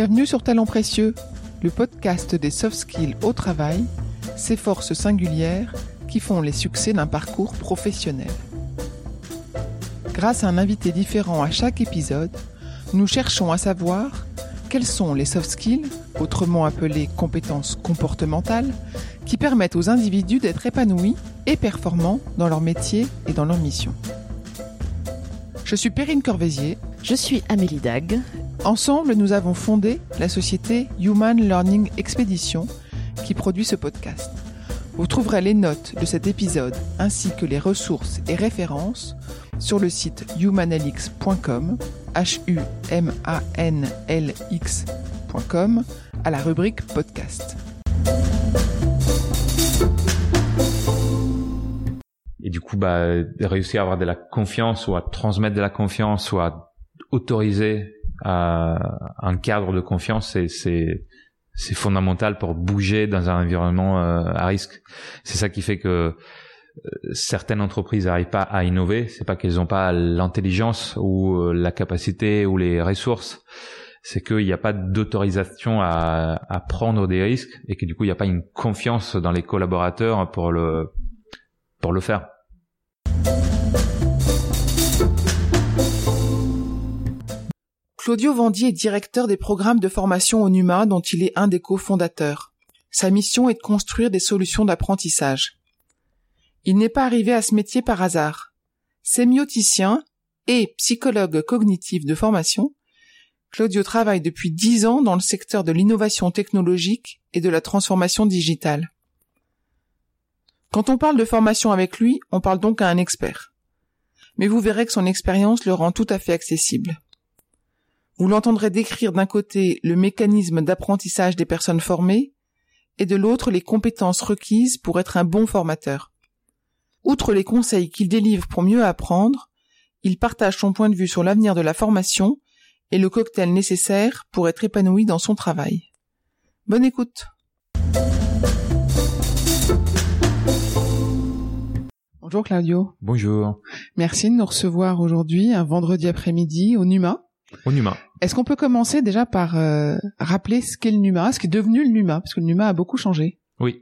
Bienvenue sur Talent Précieux, le podcast des soft skills au travail, ces forces singulières qui font les succès d'un parcours professionnel. Grâce à un invité différent à chaque épisode, nous cherchons à savoir quels sont les soft skills, autrement appelés compétences comportementales, qui permettent aux individus d'être épanouis et performants dans leur métier et dans leur mission. Je suis Perrine Corvézier. Je suis Amélie Dag. Ensemble, nous avons fondé la société Human Learning Expedition qui produit ce podcast. Vous trouverez les notes de cet épisode ainsi que les ressources et références sur le site humanlx.com, h u m a n l x.com à la rubrique podcast. Et du coup, bah, réussir à avoir de la confiance ou à transmettre de la confiance ou à autoriser un cadre de confiance, c'est c'est fondamental pour bouger dans un environnement euh, à risque. C'est ça qui fait que euh, certaines entreprises n'arrivent pas à innover. C'est pas qu'elles n'ont pas l'intelligence ou euh, la capacité ou les ressources. C'est qu'il n'y a pas d'autorisation à, à prendre des risques et que du coup il n'y a pas une confiance dans les collaborateurs pour le pour le faire. Claudio Vendier est directeur des programmes de formation au NUMA dont il est un des cofondateurs. Sa mission est de construire des solutions d'apprentissage. Il n'est pas arrivé à ce métier par hasard. Sémioticien et psychologue cognitif de formation, Claudio travaille depuis dix ans dans le secteur de l'innovation technologique et de la transformation digitale. Quand on parle de formation avec lui, on parle donc à un expert. Mais vous verrez que son expérience le rend tout à fait accessible. Vous l'entendrez décrire d'un côté le mécanisme d'apprentissage des personnes formées et de l'autre les compétences requises pour être un bon formateur. Outre les conseils qu'il délivre pour mieux apprendre, il partage son point de vue sur l'avenir de la formation et le cocktail nécessaire pour être épanoui dans son travail. Bonne écoute. Bonjour Claudio. Bonjour. Merci de nous recevoir aujourd'hui, un vendredi après-midi, au NUMA. Au NUMA. Est-ce qu'on peut commencer déjà par euh, rappeler ce qu'est le NUMA, ce qui est devenu le NUMA, parce que le NUMA a beaucoup changé Oui.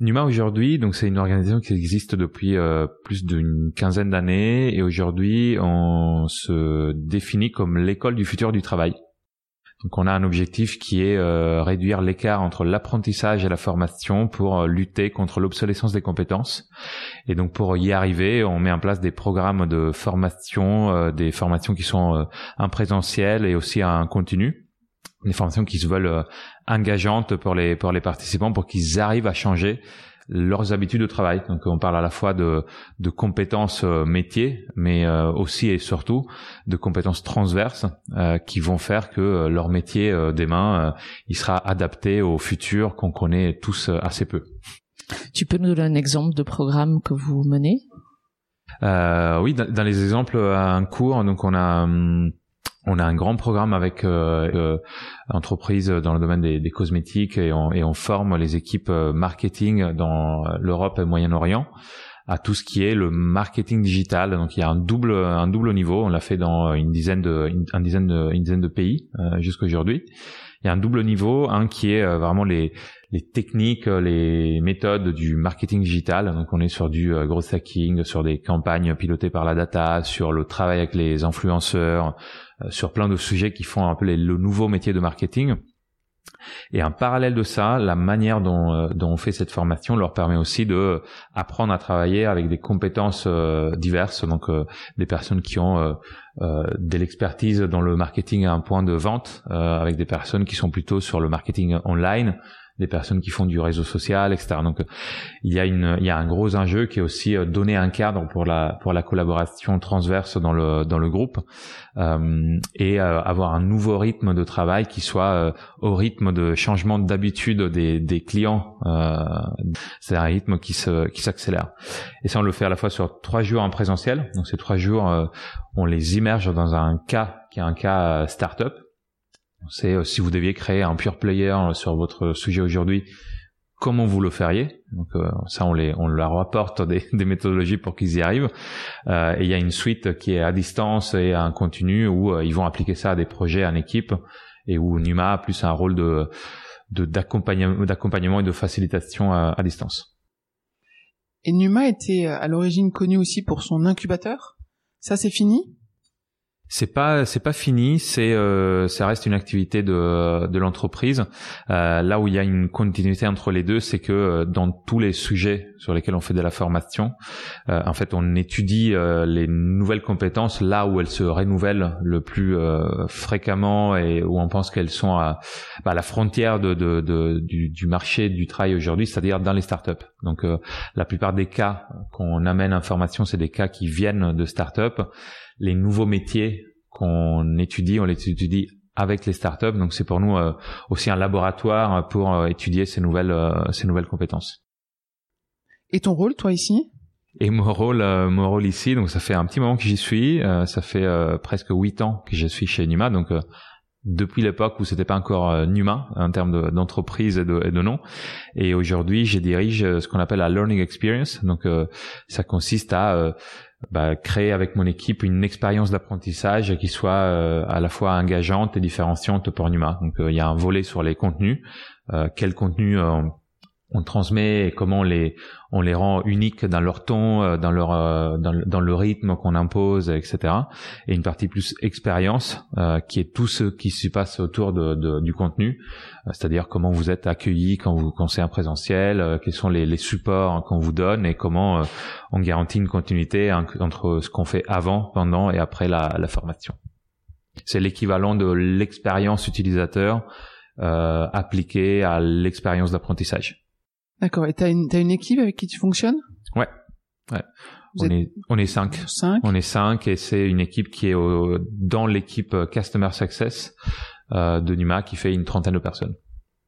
NUMA aujourd'hui, donc c'est une organisation qui existe depuis euh, plus d'une quinzaine d'années et aujourd'hui on se définit comme l'école du futur du travail. Donc on a un objectif qui est euh, réduire l'écart entre l'apprentissage et la formation pour euh, lutter contre l'obsolescence des compétences. Et donc pour y arriver, on met en place des programmes de formation, euh, des formations qui sont en présentiel et aussi en continu des formations qui se veulent engageantes pour les pour les participants pour qu'ils arrivent à changer leurs habitudes de travail. Donc on parle à la fois de, de compétences euh, métiers, mais euh, aussi et surtout de compétences transverses euh, qui vont faire que leur métier demain, il sera adapté au futur qu'on connaît tous assez peu. Tu peux nous donner un exemple de programme que vous menez? Euh, Oui, dans, dans, les exemples un cours, donc on a hum, on a un grand programme avec euh, euh, entreprises dans le domaine des, des cosmétiques et on, et on, forme les équipes euh, marketing dans l'Europe et Moyen-Orient à tout ce qui est le marketing digital. Donc il y a un double un double niveau. On l'a fait dans une dizaine de une, dizaine de une dizaine de pays euh, jusqu'à aujourd'hui. Il y a un double niveau, un qui est euh, vraiment les les techniques, les méthodes du marketing digital. Donc on est sur du growth hacking, sur des campagnes pilotées par la data, sur le travail avec les influenceurs, euh, sur plein de sujets qui font un peu le nouveau métier de marketing. Et en parallèle de ça, la manière dont, euh, on fait cette formation leur permet aussi de apprendre à travailler avec des compétences euh, diverses, donc des personnes qui ont de l'expertise dans le marketing à un point de vente, avec des personnes qui sont plutôt sur le marketing online, des personnes qui font du réseau social, etc. Donc il y a une, il y a un gros enjeu qui est aussi euh, donner un cadre pour la pour la collaboration transverse dans le dans le groupe euh, et euh, avoir un nouveau rythme de travail qui soit euh, au rythme de changement d'habitude des des clients. c'est un rythme qui se qui s'accélère. Et ça on le fait à la fois sur trois jours en présentiel. Donc ces trois jours on les immerge dans un cas qui est un cas startup c'est euh, si vous deviez créer un pure player euh, sur votre sujet aujourd'hui, comment vous le feriez? Donc euh, ça, on, les, on leur apporte des, des méthodologies pour qu'ils y arrivent. et il y a une suite qui est à distance et un continu où ils vont appliquer ça à des projets en équipe et où Numa a plus un rôle de d'accompagnement et de facilitation à, à distance. Et Numa était à l'origine connu aussi pour son incubateur? Ça, c'est fini? C'est pas c'est pas fini, c'est euh, ça reste une activité de de l'entreprise. Euh, là où il y a une continuité entre les deux, c'est que euh, dans tous les sujets sur lesquels on fait de la formation, euh, en fait, on étudie euh, les nouvelles compétences là où elles se renouvellent le plus fréquemment et où on pense qu'elles sont à, bah, à, la frontière de, de, de du, du, marché du travail aujourd'hui, c'est-à-dire dans les startups. Donc, la plupart des cas qu'on amène en formation, c'est des cas qui viennent de startups les nouveaux métiers qu'on étudie, on les étudie avec les startups. Donc c'est pour nous euh, aussi un laboratoire pour euh, étudier ces nouvelles euh, ces nouvelles compétences. Et ton rôle, toi ici? Et mon rôle, mon rôle ici, donc ça fait un petit moment que j'y suis. ça fait presque huit ans que je suis chez Numa. Donc depuis l'époque où c'était pas encore Numa en termes d'entreprise et, de, et de nom. Et aujourd'hui, je dirige ce qu'on appelle la learning experience. Donc ça consiste à bah, créer avec mon équipe une expérience d'apprentissage qui soit euh, à la fois engageante et différenciante pour Numa. Donc euh, il y a un volet sur les contenus, euh, quel contenu on transmet et comment on les on les rend uniques dans leur ton, euh, dans leur euh, dans, le rythme qu'on impose, etc. Et une partie plus expérience euh, qui est tout ce qui se passe autour du contenu, c'est-à-dire comment vous êtes accueilli quand vous quand c'est un présentiel, quels sont les, supports qu'on vous donne et comment on garantit une continuité entre ce qu'on fait avant, pendant et après la, la formation. C'est l'équivalent de l'expérience utilisateur euh, appliquée à l'expérience d'apprentissage. D'accord. Et t'as une, t'as une équipe avec qui tu fonctionnes? Ouais. Ouais. on est, on est cinq. Cinq. On est cinq et c'est une équipe qui est au, dans l'équipe euh, Customer Success euh, de Numa qui fait une trentaine de personnes.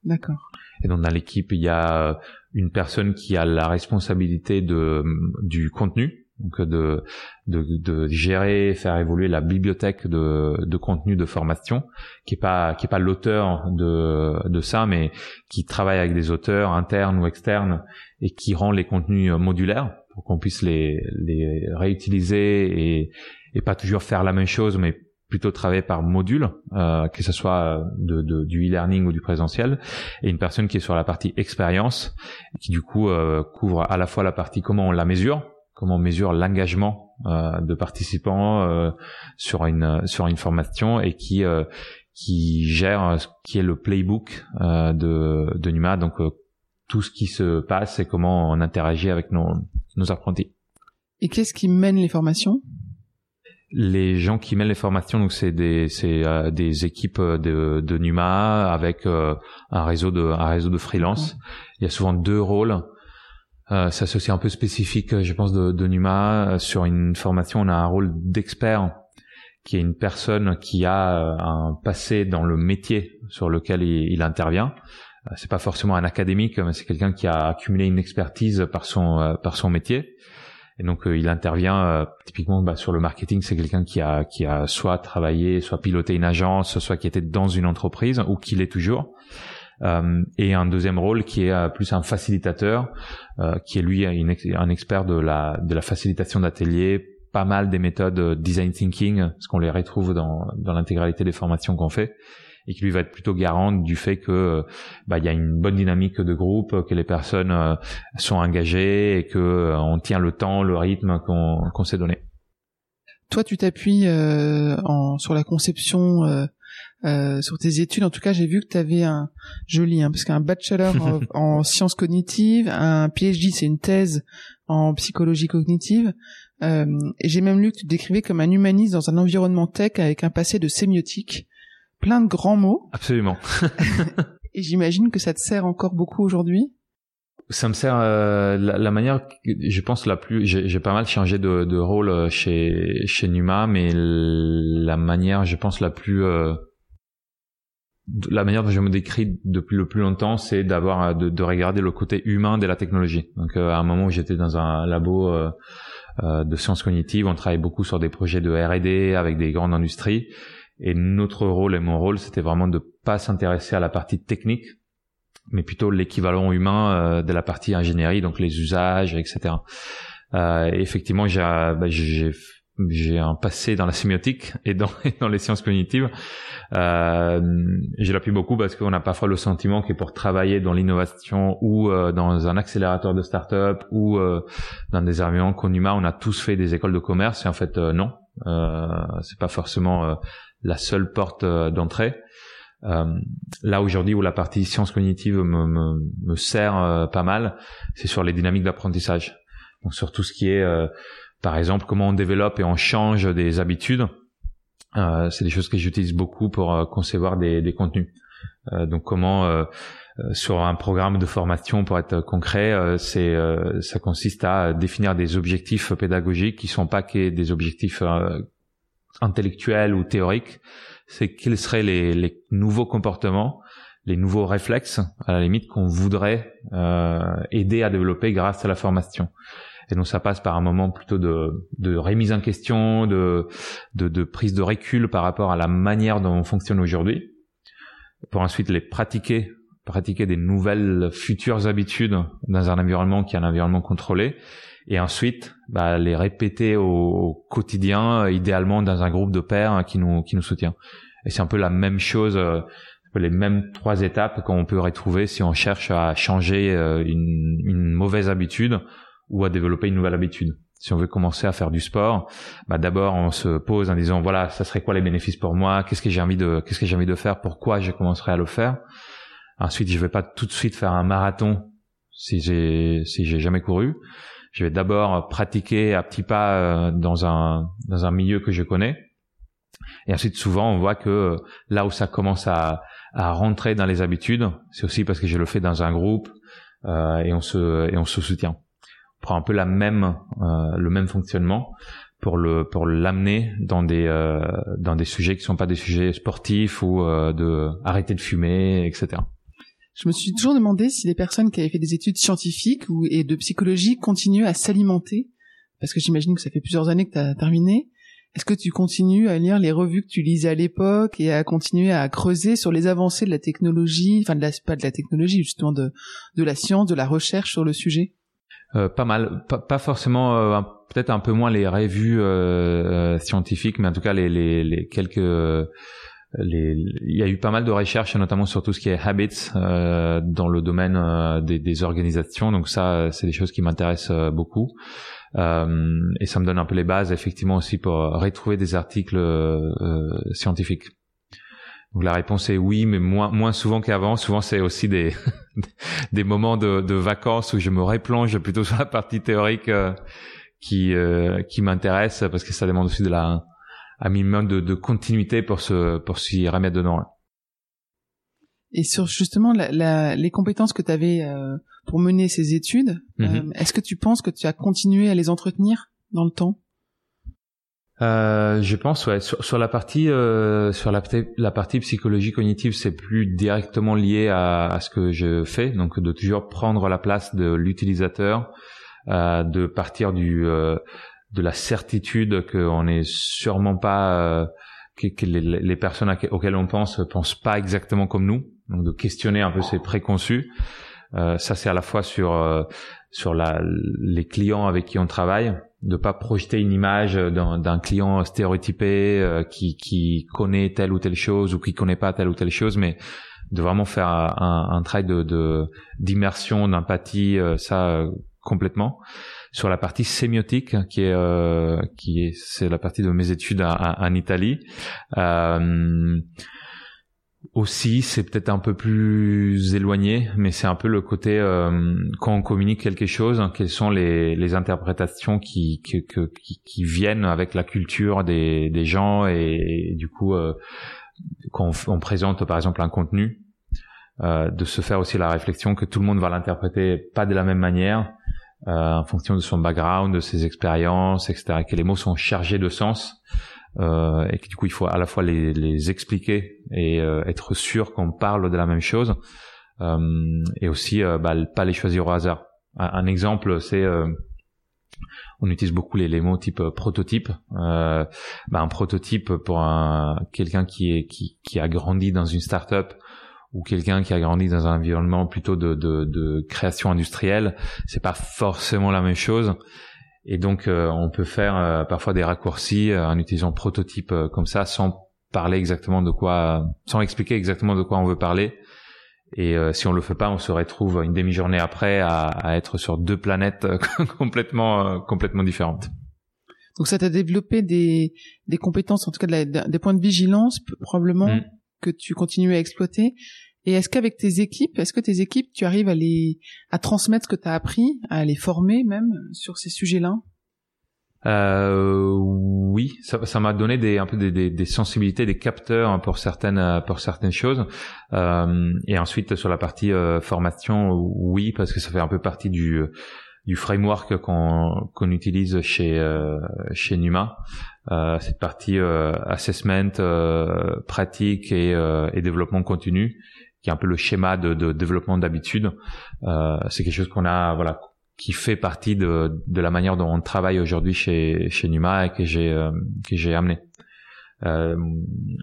D'accord. Et donc dans l'équipe il y a une personne qui a la responsabilité de du contenu donc de, de, de gérer, faire évoluer la bibliothèque de, de contenu de formation, qui est pas qui est pas l'auteur de, de ça, mais qui travaille avec des auteurs internes ou externes et qui rend les contenus modulaires pour qu'on puisse les, les réutiliser et, et pas toujours faire la même chose, mais plutôt travailler par module, euh, que ce soit de, de, du e-learning ou du présentiel, et une personne qui est sur la partie expérience, qui du coup euh, couvre à la fois la partie comment on la mesure, comment on mesure l'engagement euh, de participants euh, sur une sur une formation et qui euh, qui gère ce qui est le playbook de de Numa donc tout ce qui se passe et comment on interagit avec nos nos apprentis. Et qu'est-ce qui mène les formations? Les gens qui mènent les formations, donc c'est des c'est des équipes de, de Numa avec un réseau de un réseau de freelance. Il y a souvent deux rôles. Euh, ça c'est aussi un peu spécifique, je pense, de, de Numa. Sur une formation, on a un rôle d'expert qui est une personne qui a euh, un passé dans le métier sur lequel il, il intervient. Euh, c'est pas forcément un académique, mais c'est quelqu'un qui a accumulé une expertise par son euh, par son métier. Et donc il intervient typiquement bah, sur le marketing. C'est quelqu'un qui a qui a soit travaillé, soit piloté une agence, soit qui était dans une entreprise ou qui l'est toujours. Euh, et un deuxième rôle qui est euh, plus un facilitateur, euh, qui est lui un expert de la, de la facilitation d'ateliers, pas mal des méthodes design thinking, parce qu'on les retrouve dans, dans l'intégralité des formations qu'on fait et qui lui va être plutôt garant du fait que bah il y a une bonne dynamique de groupe, que les personnes sont engagées et que on tient le temps, le rythme qu'on qu'on s'est donné. Toi, tu t'appuies euh, sur la conception euh, euh, sur tes études, en tout cas, j'ai vu que tu avais un joli, hein, parce qu'un bachelor en, sciences cognitives, un PhD, c'est une thèse en psychologie cognitive. Euh, et j'ai même lu que tu te décrivais comme un humaniste dans un environnement tech avec un passé de sémiotique, plein de grands mots. Absolument. et j'imagine que ça te sert encore beaucoup aujourd'hui. Ça me sert euh, la, manière, je pense la plus. J'ai pas mal changé de, de, rôle chez chez Numa, mais la manière, je pense la plus euh, la manière dont je me décris depuis le plus longtemps, c'est d'avoir de, de, regarder le côté humain de la technologie. Donc euh, à un moment où j'étais dans un labo euh, euh, de sciences cognitives, on travaillait beaucoup sur des projets de R&D avec des grandes industries. Et notre rôle et mon rôle, c'était vraiment de pas s'intéresser à la partie technique, mais plutôt l'équivalent humain de la partie ingénierie, donc les usages, etc. effectivement, j'ai bah, j'ai un passé dans la sémiotique et dans, dans les sciences cognitives. Euh, je l'appuie beaucoup parce qu'on a parfois le sentiment que pour travailler dans l'innovation ou euh, dans un accélérateur de start-up ou euh, dans des environnements Conuma, on a tous fait des écoles de commerce et en fait euh, non, euh, c'est pas forcément la seule porte d'entrée. là aujourd'hui où la partie sciences cognitives me, me, me sert pas mal, c'est sur les dynamiques d'apprentissage. Donc sur tout ce qui est par exemple, comment on développe et on change des habitudes. Euh, c'est des choses que j'utilise beaucoup pour euh, concevoir des, des contenus. Euh, donc comment euh, euh, sur un programme de formation pour être concret, c'est ça consiste à définir des objectifs pédagogiques qui sont pas que des objectifs intellectuels ou théoriques. C'est quels seraient les, les, nouveaux comportements, les nouveaux réflexes à la limite qu'on voudrait aider à développer grâce à la formation. Et donc ça passe par un moment plutôt de, de remise en question, de, de, de prise de recul par rapport à la manière dont on fonctionne aujourd'hui, pour ensuite les pratiquer, pratiquer des nouvelles futures habitudes dans un environnement qui est un environnement contrôlé, et ensuite bah, les répéter au, quotidien, idéalement dans un groupe de pairs qui nous qui nous soutient. Et c'est un peu la même chose euh, les mêmes trois étapes qu'on peut retrouver si on cherche à changer euh, une, une mauvaise habitude ou à développer une nouvelle habitude. Si on veut commencer à faire du sport, bah d'abord on se pose en disant voilà, ça serait quoi les bénéfices pour moi? Qu'est-ce que j'ai envie de qu'est-ce que j'ai envie de faire? Pourquoi je commencerai à le faire? Ensuite, je vais pas tout de suite faire un marathon si j'ai si j'ai jamais couru. Je vais d'abord pratiquer à petits pas euh, dans un dans un milieu que je connais. Et ensuite, souvent, on voit que là où ça commence à à rentrer dans les habitudes, c'est aussi parce que je le fais dans un groupe euh, et on se et on se soutient prend un peu la même euh, le même fonctionnement pour le pour l'amener dans des euh, dans des sujets qui sont pas des sujets sportifs ou euh, de arrêter de fumer etc. Je me suis toujours demandé si les personnes qui avaient fait des études scientifiques ou et de psychologie continuent à s'alimenter parce que j'imagine que ça fait plusieurs années que tu as terminé. Est-ce que tu continues à lire les revues que tu lisais à l'époque et à continuer à creuser sur les avancées de la technologie, enfin de la, pas de la technologie justement de de la science, de la recherche sur le sujet? Pas mal, pas, pas forcément, euh, peut-être un peu moins les revues euh, scientifiques, mais en tout cas les, les, les quelques, les, il y a eu pas mal de recherches, notamment sur tout ce qui est habits dans le domaine des, des, organisations. Donc ça, c'est des choses qui m'intéressent beaucoup. et ça me donne un peu les bases, effectivement, aussi pour retrouver des articles scientifiques. Donc la réponse est oui, mais moins moins souvent qu'avant. Souvent c'est aussi des des moments de, de, vacances où je me replonge plutôt sur la partie théorique euh, qui euh, qui m'intéresse parce que ça demande aussi de la un minimum de, de continuité pour se pour s'y remettre dedans. Et sur justement la, la, les compétences que tu avais euh, pour mener ces études, mm-hmm. est-ce que tu penses que tu as continué à les entretenir dans le temps? Euh, je pense ouais. Sur, sur la partie euh, sur la, la, partie psychologie cognitive c'est plus directement lié à, à, ce que je fais. Donc de toujours prendre la place de l'utilisateur euh, de partir du euh, de la certitude qu'on n'est sûrement pas euh, que, que les, les, personnes auxquelles on pense pensent pas exactement comme nous. Donc de questionner un peu ces préconçus. Ça c'est à la fois sur sur la, les clients avec qui on travaille de pas projeter une image d'un client stéréotypé euh, qui, qui connaît telle ou telle chose ou qui connaît pas telle ou telle chose, mais de vraiment faire un, un travail de d'immersion, d'empathie, euh, ça euh, complètement. Sur la partie sémiotique, qui est qui est c'est la partie de mes études en Italie aussi, c'est peut-être un peu plus éloigné, mais c'est un peu le côté euh, quand on communique quelque chose, quelles sont les, les interprétations qui, qui, qui, viennent avec la culture des, des gens et, du coup, euh, quand on, présente par exemple un contenu, euh, de se faire aussi la réflexion que tout le monde va l'interpréter pas de la même manière en fonction de son background, de ses expériences, etc. Que les mots sont chargés de sens euh, et que du coup il faut à la fois les, les expliquer et euh, être sûr qu'on parle de la même chose euh, et aussi euh, bah, pas les choisir au hasard. Un, exemple c'est on utilise beaucoup les, mots type prototype. Bah, un prototype pour un quelqu'un qui est qui, qui a grandi dans une startup ou quelqu'un qui a grandi dans un environnement plutôt de, de, de création industrielle, c'est pas forcément la même chose Et donc, on peut faire parfois des raccourcis en utilisant prototype comme ça, sans parler exactement de quoi, sans expliquer exactement de quoi on veut parler. Et si on le fait pas, on se retrouve une demi-journée après à, à, être sur deux planètes complètement complètement différentes. Donc ça t'a développé des, des compétences, en tout cas des points de vigilance probablement mm. que tu continues à exploiter. Et est-ce qu'avec tes équipes, est-ce que tes équipes, tu arrives à les à transmettre ce que tu as appris, à les former même sur ces sujets-là? Euh, oui, ça m'a donné des un peu des, des, des, sensibilités, des capteurs pour certaines pour certaines choses. Euh, et ensuite sur la partie euh, formation, oui, parce que ça fait un peu partie du du framework qu'on qu'on utilise chez euh, chez Numa. Euh, cette partie assessment, pratique et, et, développement continu, qui est un peu le schéma de, de développement d'habitude. c'est quelque chose qu'on a voilà qui fait partie de, de la manière dont on travaille aujourd'hui chez chez Numa et que j'ai que j'ai amené.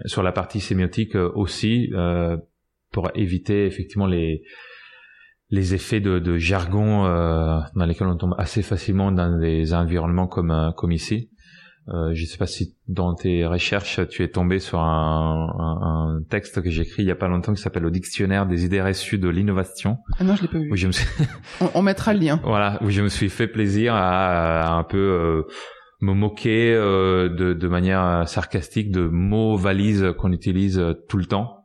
sur la partie sémiotique aussi, pour éviter effectivement les les effets de, de jargon euh, dans lesquels on tombe assez facilement dans des environnements comme euh, comme ici. Euh, je ne sais pas si dans tes recherches tu es tombé sur un, un, un texte que j'ai écrit il y a pas longtemps qui s'appelle le dictionnaire des idées reçues de l'innovation. Ah non, je l'ai pas vu. je me suis... on, mettra le lien. Voilà, où je me suis fait plaisir à, à un peu euh, me moquer euh, de, de manière sarcastique de mots valises qu'on utilise tout le temps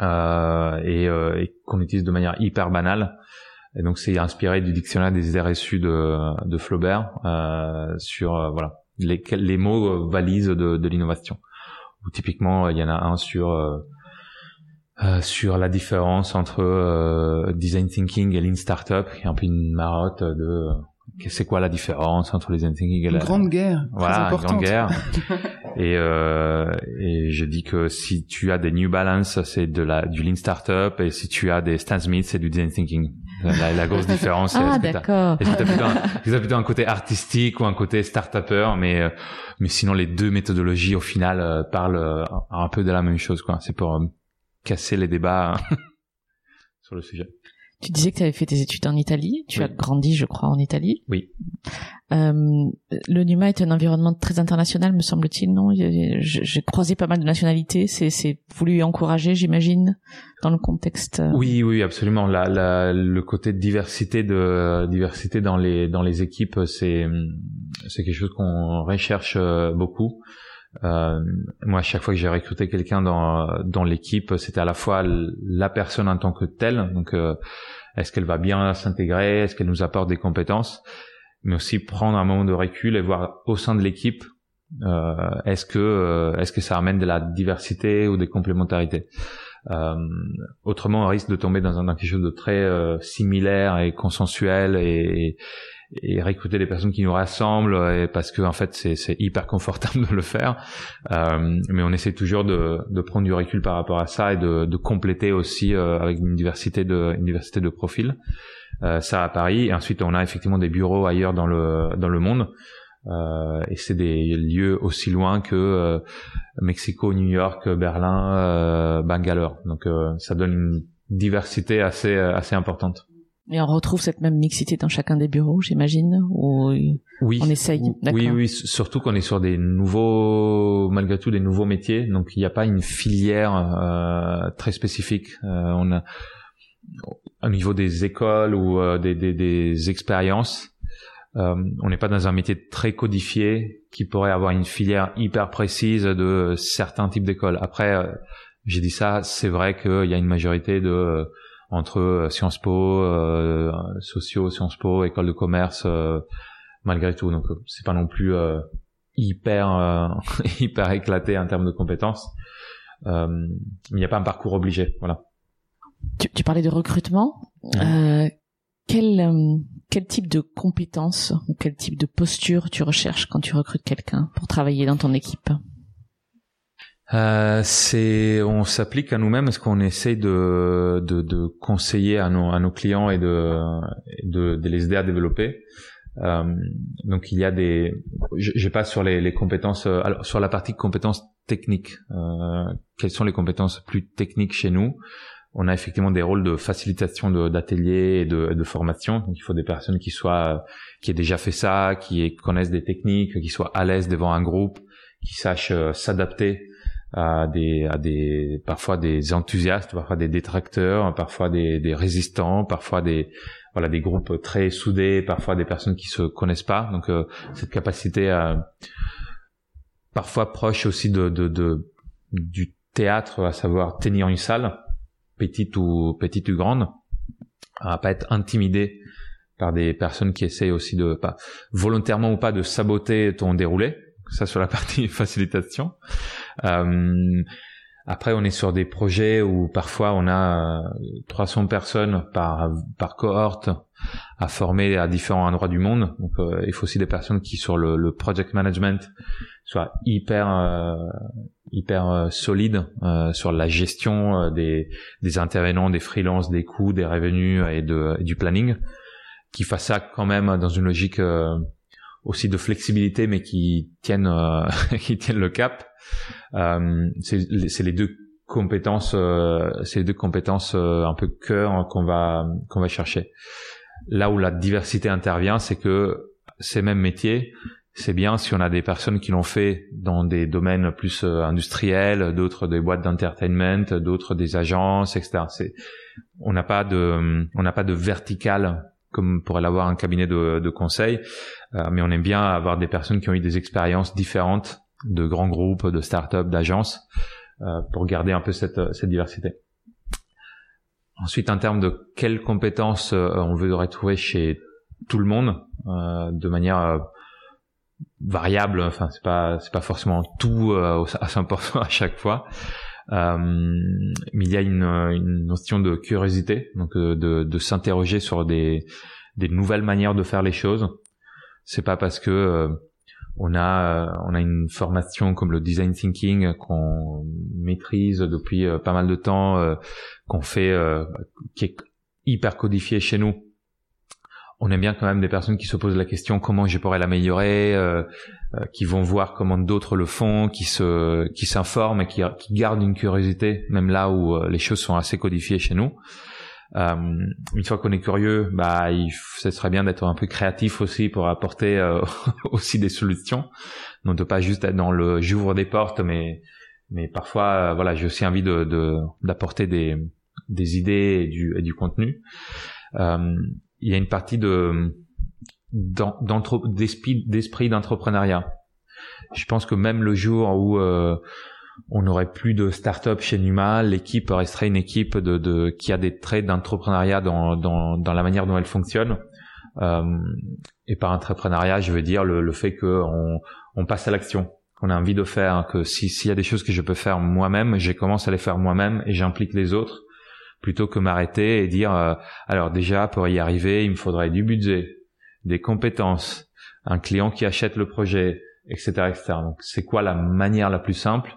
euh, et, euh, et qu'on utilise de manière hyper banale. Et donc c'est inspiré du dictionnaire des idées reçues de, de Flaubert euh, sur euh, voilà les, les mots valises de, de l'innovation. Ou typiquement il y en a un sur euh, sur la différence entre design thinking et lean startup, qui est un peu une marotte de c'est quoi la différence entre les design thinking et la... Une grande guerre. Voilà, une grande guerre. Et, euh, et je dis que si tu as des New Balance, c'est de la du Lean Startup, et si tu as des Stan Smith, c'est du Design Thinking. La, la grosse différence, ah, d'accord. Est-ce que tu as plutôt, un côté artistique ou un côté start-upper, mais euh, mais sinon les deux méthodologies au final euh, parlent euh, un peu de la même chose, quoi. C'est pour casser les débats sur le sujet. Tu disais que tu avais fait tes études en Italie. Tu as grandi, je crois, en Italie. Oui. Euh, le NUMA est un environnement très international, me semble-t-il, non? J'ai croisé pas mal de nationalités. C'est voulu et encouragé, j'imagine, dans le contexte. Euh, oui, oui, absolument. La, la, le côté de diversité, de diversité dans les dans les équipes, c'est c'est quelque chose qu'on recherche euh, beaucoup. Euh, moi, à chaque fois que j'ai recruté quelqu'un dans dans l'équipe, c'était à la fois la personne en tant que telle, donc euh, est-ce qu'elle va bien s'intégrer, est-ce qu'elle nous apporte des compétences, mais aussi prendre un moment de recul et voir au sein de l'équipe euh, est-ce que euh, est-ce que ça amène de la diversité ou des complémentarités. Euh, autrement, on risque de tomber dans, un, dans quelque chose de très similaire et consensuel et recruter des personnes qui nous rassemblent et parce que en fait c'est, hyper confortable de le faire. Euh, mais on essaie toujours de, de prendre du recul par rapport à ça et de, compléter aussi euh, avec une diversité de une diversité de profils euh, ça à Paris. Et ensuite on a effectivement des bureaux ailleurs dans le dans le monde. Et c'est des lieux aussi loin que Mexico, New York, Berlin, Bangalore. Donc ça donne une diversité assez assez importante et on retrouve cette même mixité dans chacun des bureaux, j'imagine, ou oui, on essaye. Oui, oui, surtout qu'on est sur des nouveaux, malgré tout, des nouveaux métiers. Donc il n'y a pas une filière euh, très spécifique. Euh, on a au niveau des écoles ou euh, des, des, des, expériences, on n'est pas dans un métier très codifié qui pourrait avoir une filière hyper précise de certains types d'écoles. Après, j'ai dit ça, c'est vrai qu'il y a une majorité de entre euh, Sciences Po, euh, sociaux, Sciences Po, école de commerce, euh, malgré tout. Donc c'est pas non plus hyper hyper éclaté en termes de compétences. il n'y a pas un parcours obligé, voilà. Tu, tu parlais de recrutement. Euh, quel quel type de compétences ou quel type de posture tu recherches quand tu recrutes quelqu'un pour travailler dans ton équipe? Euh, c'est, on s'applique à nous-mêmes parce qu'on essaye de, de, de, conseiller à nos, à nos clients et de, de, de les aider à développer. Euh, donc il y a des, je, passe sur les, les compétences, euh, alors sur la partie compétences techniques. Euh, quelles sont les compétences plus techniques chez nous? On a effectivement des rôles de facilitation d'ateliers et de, de, formation. Donc, il faut des personnes qui soient, qui aient déjà fait ça, qui connaissent des techniques, qui soient à l'aise devant un groupe, qui sachent euh, s'adapter à des, à des, parfois des enthousiastes, parfois des détracteurs, parfois des, des résistants, parfois des, voilà, des groupes très soudés, parfois des personnes qui se connaissent pas. Donc, euh, cette capacité à, parfois proche aussi de, de, de du théâtre, à savoir tenir une salle petite ou petite ou grande, à pas être intimidé par des personnes qui essayent aussi de pas volontairement ou pas de saboter ton déroulé. Ça sur la partie facilitation. Euh, après, on est sur des projets où parfois on a 300 personnes par par cohorte à former à différents endroits du monde. Donc, euh, il faut aussi des personnes qui sur le, le project management soient hyper euh, hyper euh, solides sur la gestion des des intervenants, des freelances, des coûts, des revenus et de et du planning, qui fassent ça quand même dans une logique aussi de flexibilité, mais qui tiennent qui tiennent le cap. Euh, c'est les deux compétences, euh, c'est les deux compétences euh, un peu cœur qu'on va qu'on va chercher. Là où la diversité intervient, c'est que ces mêmes métiers, c'est bien si on a des personnes qui l'ont fait dans des domaines plus industriels, d'autres des boîtes d'entertainment, d'autres des agences, etc. On n'a pas de, on n'a pas de vertical comme pourrait l'avoir un cabinet de, de conseil, mais on aime bien avoir des personnes qui ont eu des expériences différentes de grands groupes, de start-up, d'agences, euh, pour garder un peu cette, cette diversité. Ensuite, en termes de quelles compétences euh, on veut retrouver chez tout le monde, euh, de manière variable, enfin c'est pas c'est pas forcément tout à 100% à chaque fois, mais il y a une, une notion de curiosité, donc de, de s'interroger sur des des nouvelles manières de faire les choses. C'est pas parce que on a euh, on a une formation comme le design thinking qu'on maîtrise depuis euh, pas mal de temps, euh, qu'on fait, qui est hyper codifié chez nous. On aime bien quand même des personnes qui se posent la question comment je pourrais l'améliorer, qui vont voir comment d'autres le font, qui se qui s'informent et qui, qui gardent une curiosité même là où les choses sont assez codifiées chez nous. Euh, une fois qu'on est curieux, bah, il, ce serait bien d'être un peu créatif aussi pour apporter euh, aussi des solutions. Donc de pas juste être dans le j'ouvre des portes, mais mais parfois euh, voilà, j'ai aussi envie de d'apporter des des idées et du du contenu. Euh, il y a une partie de d'esprit d'entrepreneuriat. Je pense que même le jour où on n'aurait plus de start-up chez Numa, l'équipe resterait une équipe de, de qui a des traits d'entrepreneuriat dans, dans, dans, la manière dont elle fonctionne. Euh, et par entrepreneuriat, je veux dire le, le fait qu'on on passe à l'action, qu'on a envie de faire, que s'il y a des choses que je peux faire moi-même, j'ai commencé à les faire moi-même et j'implique les autres, plutôt que m'arrêter et dire euh, alors déjà pour y arriver, il me faudrait du budget, des compétences, un client qui achète le projet, etc., etc. Donc c'est quoi la manière la plus simple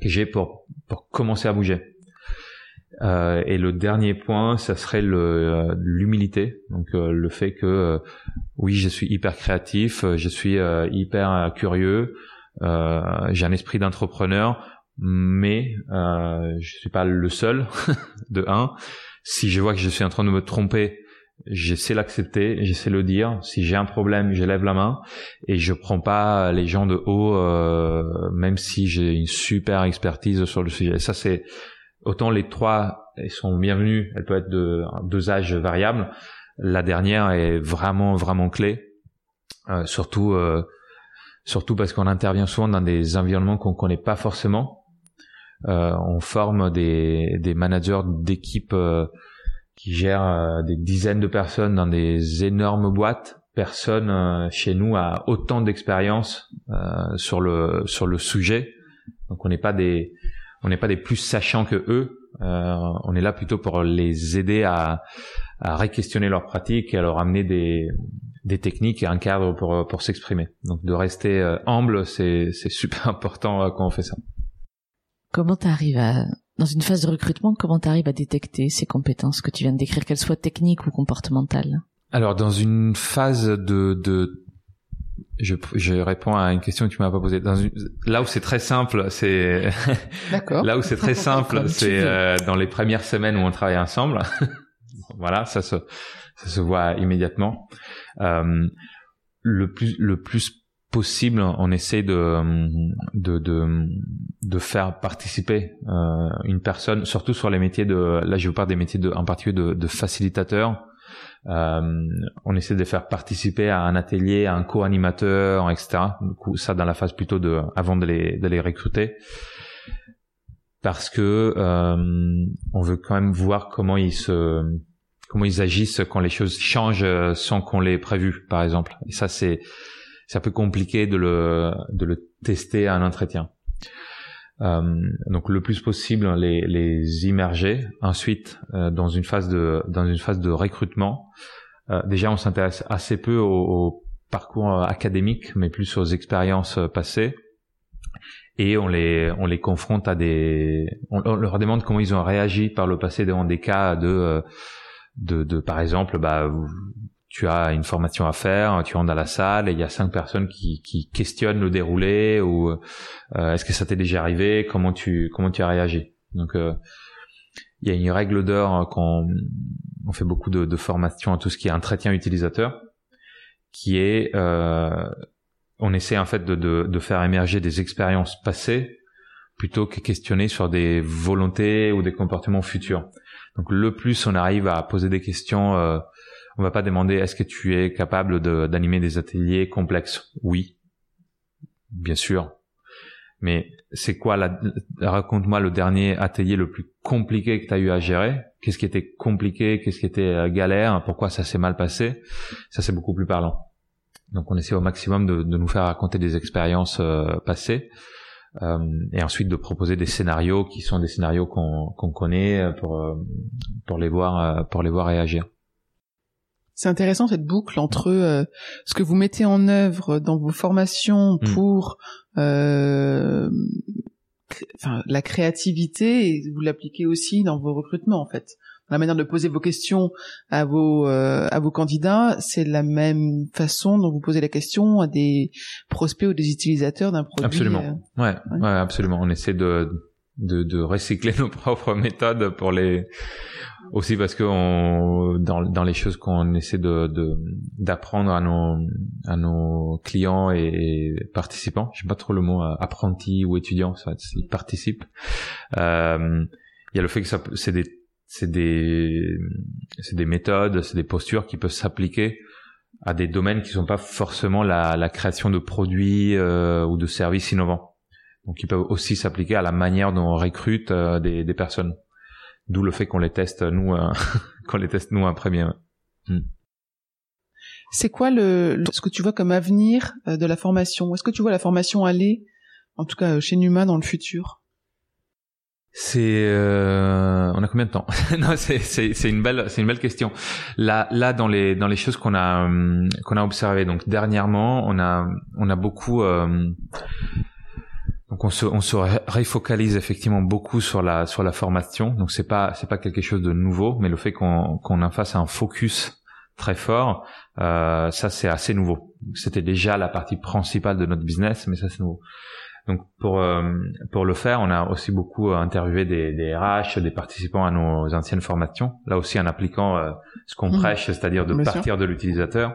que j'ai pour pour commencer à bouger? Euh, et le dernier point, ça serait euh, l'humilité, donc euh, le fait que euh, oui, je suis hyper créatif, je suis hyper curieux, j'ai un esprit d'entrepreneur, mais je suis pas le seul. de un, si je vois que je suis en train de me tromper, j'essaie l'accepter, j'essaie le dire. Si j'ai un problème, je lève la main et je prends pas les gens de haut, euh, même si j'ai une super expertise sur le sujet. Ça c'est autant les trois elles sont bienvenues, elles peuvent être de deux âges variables. La dernière est vraiment vraiment clé, euh, surtout euh, surtout parce qu'on intervient souvent dans des environnements qu'on connaît pas forcément. On forme des des managers d'équipes qui gère euh, des dizaines de personnes dans des énormes boîtes. Personne euh, chez nous a autant d'expérience euh, sur le sur le sujet. Donc on n'est pas des on n'est pas des plus sachants que eux. on est là plutôt pour les aider à, à réquestionner leurs pratiques et à leur amener des des techniques et un cadre pour pour s'exprimer. Donc de rester humble, c'est super important quand on fait ça. Comment tu arrives à dans une phase de recrutement, comment tu arrives à détecter ces compétences que tu viens de décrire, qu'elles soient techniques ou comportementales? Alors, dans une phase de, de je, je réponds à une question que tu m'as pas posée. Dans une, là où c'est très simple, c'est là où c'est très simple, c'est euh, dans les premières semaines où on travaille ensemble. voilà, ça se ça se voit immédiatement. Euh, le plus le plus possible, on essaie de de de, de faire participer euh, une personne, surtout sur les métiers de là je vous parle des métiers de en particulier de, de facilitateur euh, on essaie de faire participer à un atelier, à un co-animateur, etc. Du coup, ça dans la phase plutôt de avant de les, de les recruter, parce que euh, on veut quand même voir comment ils se comment ils agissent quand les choses changent sans qu'on les prévu, par exemple. Et ça, c'est c'est un peu compliqué de le de le tester à un entretien. Euh, donc le plus possible les, les immerger. Ensuite, euh, dans une phase de dans une phase de recrutement, euh, déjà on s'intéresse assez peu au, parcours académique, mais plus aux expériences passées. Et on les on les confronte à des on, leur demande comment ils ont réagi par le passé devant des cas de de, de par exemple bah tu as une formation à faire, tu rentres dans la salle et il y a cinq personnes qui, qui questionnent le déroulé ou euh, est-ce que ça t'est déjà arrivé, comment tu comment tu as réagi? Donc euh, il y a une règle d'or quand on fait beaucoup de, de formations à tout ce qui est entretien utilisateur, qui est euh, on essaie en fait de, de, faire émerger des expériences passées plutôt que questionner sur des volontés ou des comportements futurs. Donc le plus on arrive à poser des questions on va pas demander est-ce que tu es capable d'animer des ateliers complexes? Oui, bien sûr. Mais c'est quoi la, raconte-moi le dernier atelier le plus compliqué que tu as eu à gérer. Qu'est-ce qui était compliqué, qu'est-ce qui était euh, galère, pourquoi ça s'est mal passé? Ça c'est beaucoup plus parlant. Donc on essaie au maximum de, nous faire raconter des expériences euh, passées. Euh, et ensuite de proposer des scénarios qui sont des scénarios qu'on connaît pour pour les voir pour les voir réagir. C'est intéressant cette boucle entre euh, ce que vous mettez en œuvre dans vos formations mm. pour euh, enfin, la créativité et vous l'appliquez aussi dans vos recrutements en fait. La manière de poser vos questions à vos euh, à vos candidats, c'est la même façon dont vous posez la question à des prospects ou des utilisateurs d'un produit. Absolument. Euh, ouais, ouais, absolument. On essaie de, de de recycler nos propres méthodes pour les aussi parce que on, dans, dans les choses qu'on essaie de d'apprendre à nos à nos clients et, participants, j'aime pas trop le mot euh, apprenti ou étudiant, ça ils participent. Euh, il y a le fait que c'est des c'est des c'est des méthodes, c'est des postures qui peuvent s'appliquer à des domaines qui sont pas forcément la, la création de produits euh, ou de services innovants. Donc ils peuvent aussi s'appliquer à la manière dont on recrute euh, des, des personnes. D'où le fait qu'on les teste nous, euh, qu'on les teste nous un premier. Hmm. C'est quoi le, ce que tu vois comme avenir euh, de la formation? Est-ce que tu vois la formation aller, en tout cas chez Numa, dans le futur? C'est euh, on a combien de temps? Non, c'est c'est une belle c'est une belle question. Là là dans les dans les choses qu'on a hum, qu'on a observé donc dernièrement on a on a beaucoup euh, donc on se, on se refocalise effectivement beaucoup sur la sur la formation. Donc c'est pas c'est pas quelque chose de nouveau, mais le fait qu'on qu'on en fasse un focus très fort, euh, ça c'est assez nouveau. C'était déjà la partie principale de notre business, mais ça c'est nouveau. Donc pour euh, pour le faire, on a aussi beaucoup interviewé des, des RH, des participants à nos anciennes formations. Là aussi en appliquant euh, ce qu'on mmh. prêche, c'est-à-dire de partir de l'utilisateur.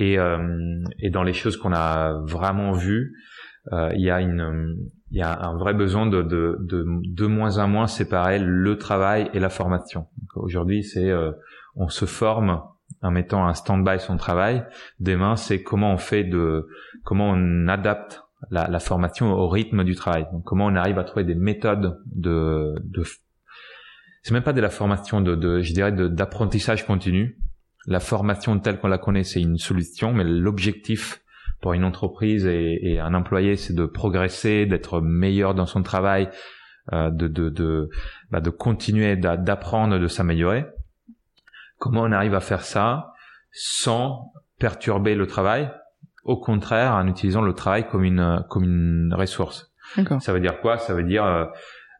Et euh, et dans les choses qu'on a vraiment vues, euh, il y a une il y a un vrai besoin de, de, de, de moins en moins séparer le travail et la formation. Aujourd'hui, c'est euh, on se forme en mettant un stand-by son travail. Demain, c'est comment on fait de comment on adapte la, la, formation au rythme du travail. Comment on arrive à trouver des méthodes de, de c'est même pas de la formation de, de je dirais d'apprentissage continu. La formation telle qu'on la connaît, c'est une solution, mais l'objectif pour une entreprise et, un employé, c'est de progresser, d'être meilleur dans son travail, euh, de de de, bah, de continuer d'apprendre, de s'améliorer. Comment on arrive à faire ça sans perturber le travail? Au contraire, en utilisant le travail comme une comme une ressource. Ça veut dire quoi? Ça veut dire euh,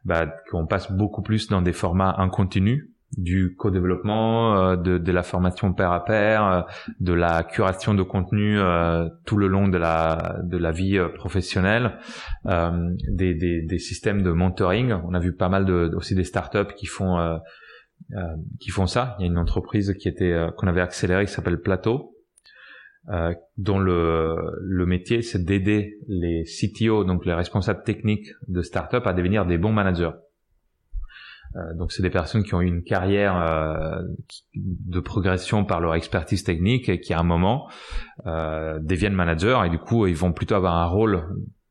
bah, qu'on passe beaucoup plus dans des formats en continu du co-développement, euh, de, de, la formation pair à pair, euh, de la curation de contenu euh, tout le long de la de la vie professionnelle, des, des, des, systèmes de mentoring. On a vu pas mal de, aussi des startups qui font qui font ça. Il y a une entreprise qui était qu'on avait accélérée qui s'appelle Plateau, dont le le métier c'est d'aider les CTO, donc les responsables techniques de startups, à devenir des bons managers. Euh, donc c'est des personnes qui ont eu une carrière euh, de progression par leur expertise technique et qui à un moment euh, deviennent managers et du coup ils vont plutôt avoir un rôle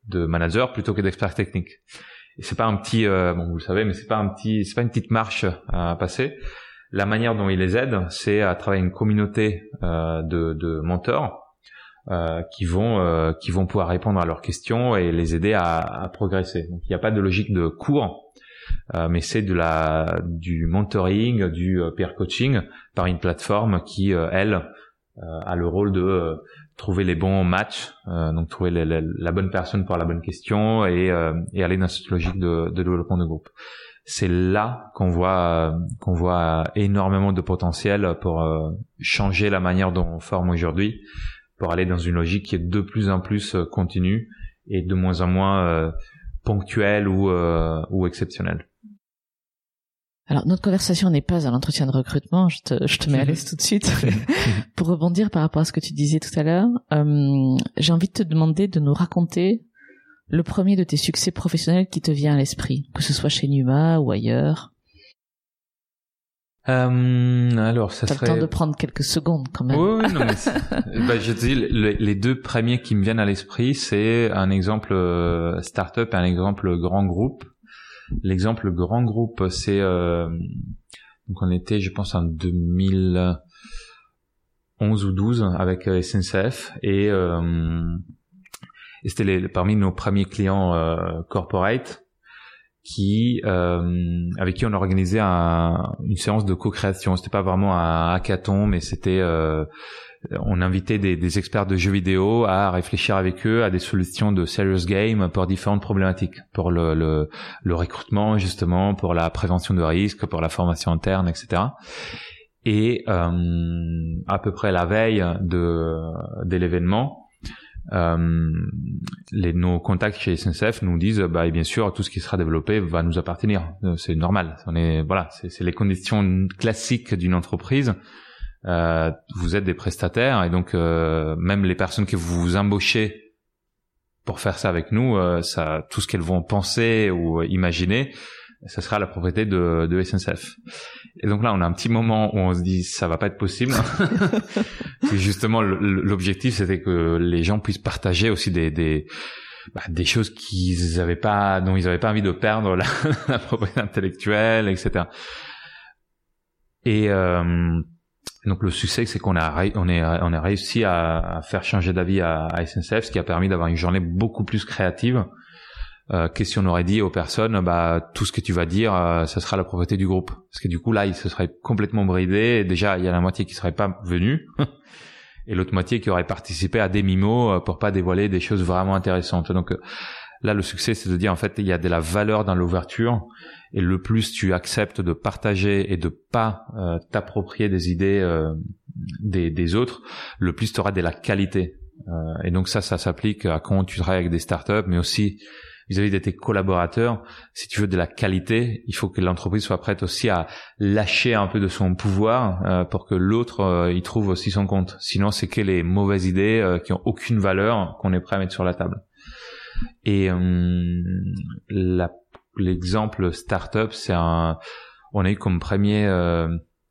de manager plutôt que d'expert technique. Et c'est pas un petit, bon vous le savez, mais c'est pas un petit, c'est pas une petite marche à passer. La manière dont ils les aident, c'est à travailler une communauté de, de mentors euh, qui vont euh, qui vont pouvoir répondre à leurs questions et les aider à, à progresser. Donc il n'y a pas de logique de cours euh, mais c'est de la du mentoring, du euh, peer coaching par une plateforme qui euh, elle a le rôle de trouver les bons matchs, donc trouver la bonne personne pour la bonne question et, et aller dans cette logique de, de développement de groupe. C'est là qu'on voit qu'on voit énormément de potentiel pour changer la manière dont on forme aujourd'hui, pour aller dans une logique qui est de plus en plus continue et de moins en moins ponctuelle ou, ou exceptionnelle. Alors notre conversation n'est pas un entretien de recrutement, je te, je te mets à l'aise tout de suite. Pour rebondir par rapport à ce que tu disais tout à l'heure, euh, j'ai envie de te demander de nous raconter le premier de tes succès professionnels qui te vient à l'esprit, que ce soit chez Numa ou ailleurs. Euh, alors, ça T'as serait... le temps de prendre quelques secondes quand même. Oui, oui non, mais bah, je te dis, les deux premiers qui me viennent à l'esprit, c'est un exemple euh, startup et un exemple grand groupe. L'exemple grand groupe, c'est euh, donc on était, je pense, en 2011 ou 12 avec euh, SNCF et, euh, et c'était les, parmi nos premiers clients euh, corporate qui euh, avec qui on organisait un, une séance de co-création. C'était pas vraiment un hackathon, mais c'était euh, on invitait des, des, experts de jeux vidéo à réfléchir avec eux à des solutions de serious game pour différentes problématiques, pour le, le, le recrutement justement, pour la prévention de risques, pour la formation interne, etc. Et euh, à peu près la veille de, de l'événement, les, nos contacts chez SNCF nous disent bah et bien sûr tout ce qui sera développé va nous appartenir. C'est normal. On est voilà c'est les conditions classiques d'une entreprise. Euh, vous êtes des prestataires et donc euh, même les personnes que vous embauchez pour faire ça avec nous, euh, ça, tout ce qu'elles vont penser ou imaginer, ça sera la propriété de, de, SNCF. Et donc là, on a un petit moment où on se dit ça va pas être possible. justement, l'objectif c'était que les gens puissent partager aussi des, des bah, des choses qu'ils avaient pas, dont ils avaient pas envie de perdre la, la propriété intellectuelle, etc. Et euh, donc le succès, c'est qu'on a on est on a réussi à, faire changer d'avis à, à, SNCF, ce qui a permis d'avoir une journée beaucoup plus créative. Euh, qu'est-ce si on aurait dit aux personnes, bah tout ce que tu vas dire, euh, ça sera la propriété du groupe, parce que du coup là, ils se seraient complètement bridés. Et déjà, il y a la moitié qui serait pas venue, et l'autre moitié qui aurait participé à des mimos euh, pour pas dévoiler des choses vraiment intéressantes. Donc euh, là, le succès, c'est de dire en fait, il y a de la valeur dans l'ouverture et le plus tu acceptes de partager et de pas euh, t'approprier des idées euh, des, des, autres, le plus tu auras de la qualité. Euh, et donc ça, ça s'applique à quand tu travailles avec des startups, mais aussi vis-à-vis de tes collaborateurs. Si tu veux de la qualité, il faut que l'entreprise soit prête aussi à lâcher un peu de son pouvoir pour que l'autre y trouve aussi son compte. Sinon, c'est que les mauvaises idées qui ont aucune valeur qu'on est prêt à mettre sur la table. Et la l'exemple startup, c'est un, on a eu comme premier, euh,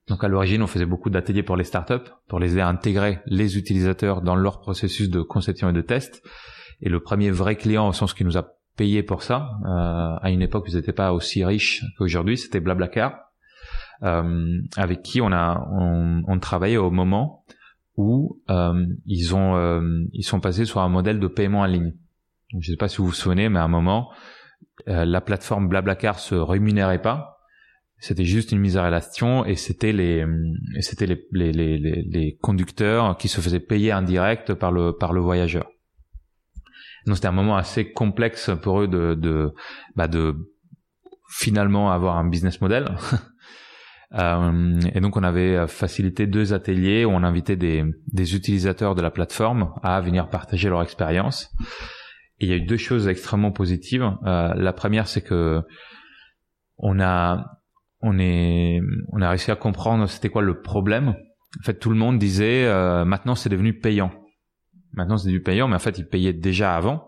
donc à l'origine, on faisait beaucoup d'ateliers pour les startups, pour les aider à intégrer les utilisateurs dans leur processus de conception et de test. Et le premier vrai client, au sens qui nous a payé pour ça, euh, à une époque, ils n'étaient pas aussi riches qu'aujourd'hui, c'était Blablacar, euh, avec qui on a, on, on travaillait au moment où euh, ils ont, euh, ils sont passés sur un modèle de paiement en ligne. je ne sais pas si vous vous souvenez, mais à un moment, euh, la plateforme Blablacar se rémunérait pas. C'était juste une mise à relation et c'était les c'était les, les, les, les, conducteurs qui se faisaient payer en direct par le par le voyageur. Donc c'était un moment assez complexe pour eux de de bah de finalement avoir un business model. Euh, et donc on avait facilité deux ateliers où on invitait des, des utilisateurs de la plateforme à venir partager leur expérience. Et il y a eu deux choses extrêmement positives. Euh, la première, c'est que on a on est on a réussi à comprendre c'était quoi le problème. En fait, tout le monde disait euh, maintenant c'est devenu payant. Maintenant c'est devenu payant, mais en fait ils payaient déjà avant.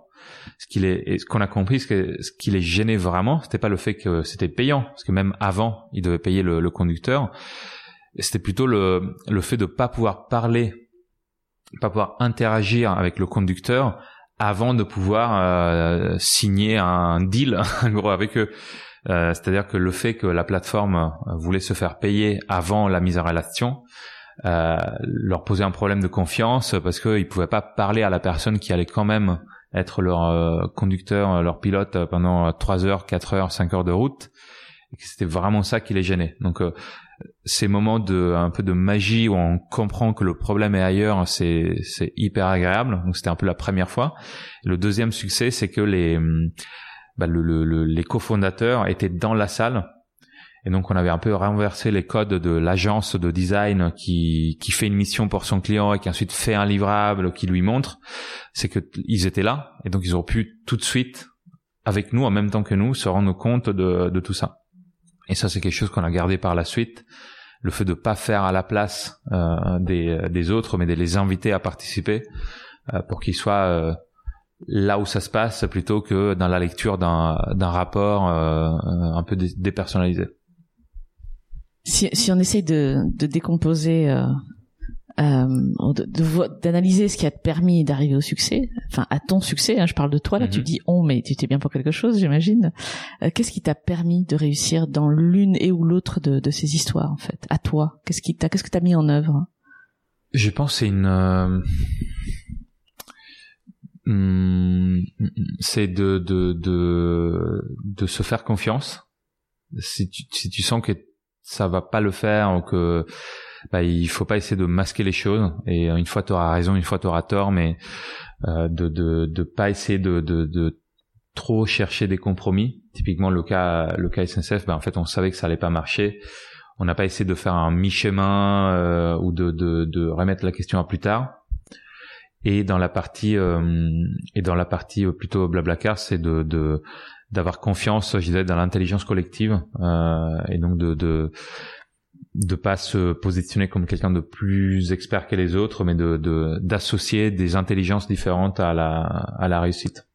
Ce qu'il est, ce qu'on a compris, ce, qui les gênait vraiment, c'était pas le fait que c'était payant, parce que même avant ils devaient payer le, le conducteur. C'était plutôt le le fait de pas pouvoir parler, pas pouvoir interagir avec le conducteur avant de pouvoir euh, signer un deal gros avec eux. Euh, c'est-à-dire que le fait que la plateforme voulait se faire payer avant la mise en relation leur posait un problème de confiance parce qu'ils pouvaient pas parler à la personne qui allait quand même être leur euh, conducteur, leur pilote pendant 3 heures, 4 heures, 5 heures de route. Et que c'était vraiment ça qui les gênait. Donc euh, ces moments de un peu de magie où on comprend que le problème est ailleurs, c'est c'est hyper agréable. Donc c'était un peu la première fois. Le deuxième succès, c'est que les bah, le, le, les cofondateurs étaient dans la salle. Et donc on avait un peu renversé les codes de l'agence de design qui, qui fait une mission pour son client et qui ensuite fait un livrable qui lui montre. C'est que ils étaient là et donc ils ont pu tout de suite avec nous en même temps que nous se rendre compte de, de tout ça. Et ça c'est quelque chose qu'on a gardé par la suite. Le fait de pas faire à la place euh, des, des autres, mais de les inviter à participer euh, pour qu'ils soient euh, là où ça se passe plutôt que dans la lecture d'un rapport euh, un peu dépersonnalisé. Si, si on essaye de, de décomposer, euh, euh, d'analyser ce qui a permis d'arriver au succès, enfin à ton succès, hein, je parle de toi là, tu mhm. dis on, mais tu étais bien pour quelque chose, j'imagine. Euh, qu'est-ce qui t'a permis de réussir dans l'une et ou l'autre de, de, ces histoires en fait À toi, qu'est-ce qui t'a, qu'est-ce que t'as mis en œuvre? Je pense c'est une euh, Hmm, c'est de, de, de, de se faire confiance. Si tu, si tu sens que ça va pas le faire ou que bah, il faut pas essayer de masquer les choses et une fois tu auras raison, une fois tu auras tort, mais euh, de, de de pas essayer de, de, de trop chercher des compromis. Typiquement le cas le cas SNCF, bah, en fait on savait que ça allait pas marcher. On n'a pas essayé de faire un mi-chemin euh, ou de, de, de remettre la question à plus tard et dans la partie euh, et dans la partie plutôt blablacar c'est de, de d'avoir confiance je dirais dans l'intelligence collective euh, et donc de, de de pas se positionner comme quelqu'un de plus expert que les autres mais de d'associer des intelligences différentes à la à la réussite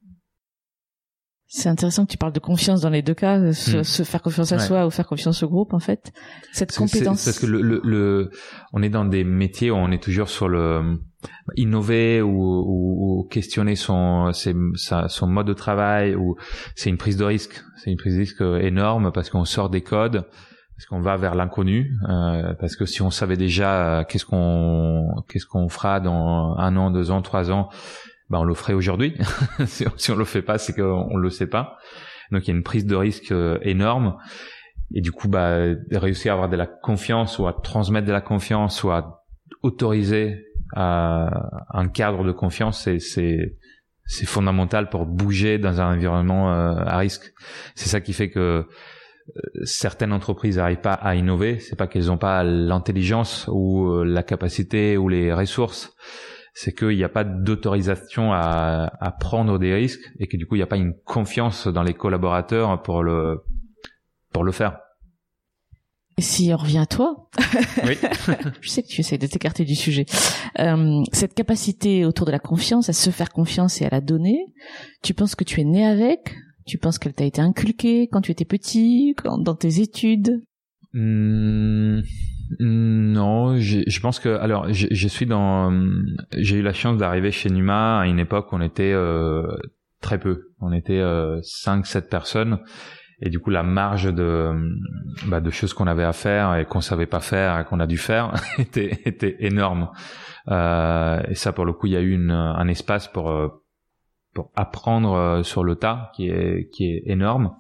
c'est intéressant que tu parles de confiance dans les deux cas, se, hmm. faire confiance à soi ou faire confiance au groupe en fait. Cette compétence. Parce que le, le, le, on est dans des métiers où on est toujours sur le innover ou, ou, ou questionner son sa, son mode de travail ou c'est une prise de risque. C'est une prise de risque énorme parce qu'on sort des codes parce qu'on va vers l'inconnu euh, parce que si on savait déjà euh, qu'est-ce qu'on qu'est-ce qu'on fera dans un an, deux ans, trois ans bah on le ferait aujourd'hui. si, on, le fait pas, c'est qu'on le sait pas. Donc il y a une prise de risque euh, énorme. Et du coup, bah, réussir à avoir de la confiance ou à transmettre de la confiance ou à autoriser à un cadre de confiance, c'est, c'est, fondamental pour bouger dans un environnement euh, à risque. C'est ça qui fait que euh, certaines entreprises n'arrivent pas à innover. C'est pas qu'elles n'ont pas l'intelligence ou la capacité ou les ressources c'est qu'il n'y a pas d'autorisation à, à, prendre des risques et que du coup il n'y a pas une confiance dans les collaborateurs pour le pour le faire. Et si on revient à toi, oui. je sais que tu essaies de t'écarter du sujet. Euh, cette capacité autour de la confiance, à se faire confiance et à la donner, tu penses que tu es né avec? Tu penses qu'elle t'a été inculquée quand tu étais petit, quand, dans tes études? Mmh, non, je pense que alors je, je suis dans j'ai eu la chance d'arriver chez Numa à une époque où on était euh, très peu, on était euh, 5 7 personnes et du coup la marge de bah, de choses qu'on avait à faire et qu'on savait pas faire et qu'on a dû faire était était énorme. Euh, et ça pour le coup, il y a eu une, un espace pour euh, pour apprendre euh, sur le tas qui est qui est énorme.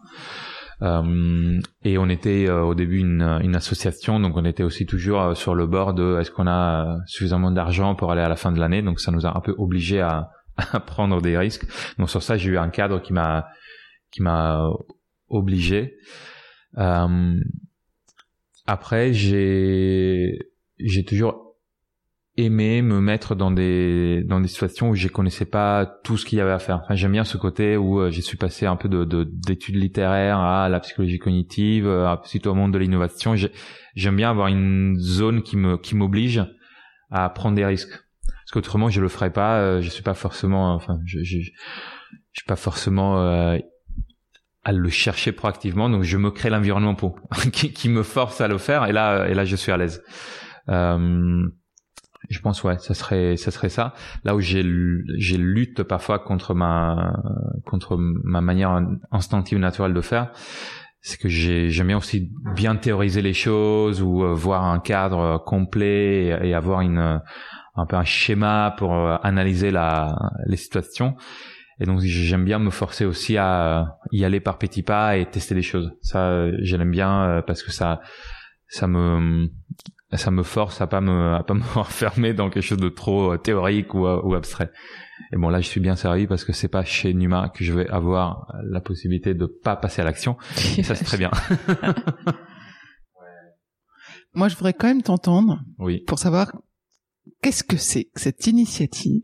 Euh, et on était euh, au début une, une, association, donc on était aussi toujours euh, sur le bord de est-ce qu'on a suffisamment d'argent pour aller à la fin de l'année? Donc ça nous a un peu obligé à, à prendre des risques. Donc sur ça, j'ai eu un cadre qui m'a qui m'a obligé. Euh, après, j'ai j'ai toujours aimé me mettre dans des dans des situations où je connaissais pas tout ce qu'il y avait à faire. Enfin, j'aime bien ce côté où euh, je suis passé un peu de d'études littéraires à la psychologie cognitive, à plutôt au monde de l'innovation. J'aime bien avoir une zone qui me qui m'oblige à prendre des risques. Parce qu'autrement, je le ferais pas. Euh, je suis pas forcément, enfin, je je, je suis pas forcément euh, à le chercher proactivement. Donc, je me crée l'environnement pour qui, qui, me force à le faire. Et là, et là, je suis à l'aise. Euh, je pense ouais, ça serait ça serait ça. Là où j'ai j'ai lutte parfois contre ma contre ma manière instinctive naturelle de faire, c'est que j'ai j'aime bien aussi bien théoriser les choses ou euh, voir un cadre complet et, avoir une un peu un schéma pour euh, analyser la les situations. Et donc j'aime bien me forcer aussi à y aller par petits pas et tester des choses. Ça j'aime bien euh, parce que ça ça me ça me force à pas me à pas me enfermer dans quelque chose de trop euh, théorique ou, euh, ou abstrait. Et bon là je suis bien servi parce que c'est pas chez Numa que je vais avoir la possibilité de pas passer à l'action. Et ça c'est très bien. Moi je voudrais quand même t'entendre oui. pour savoir qu'est-ce que c'est que cette initiative,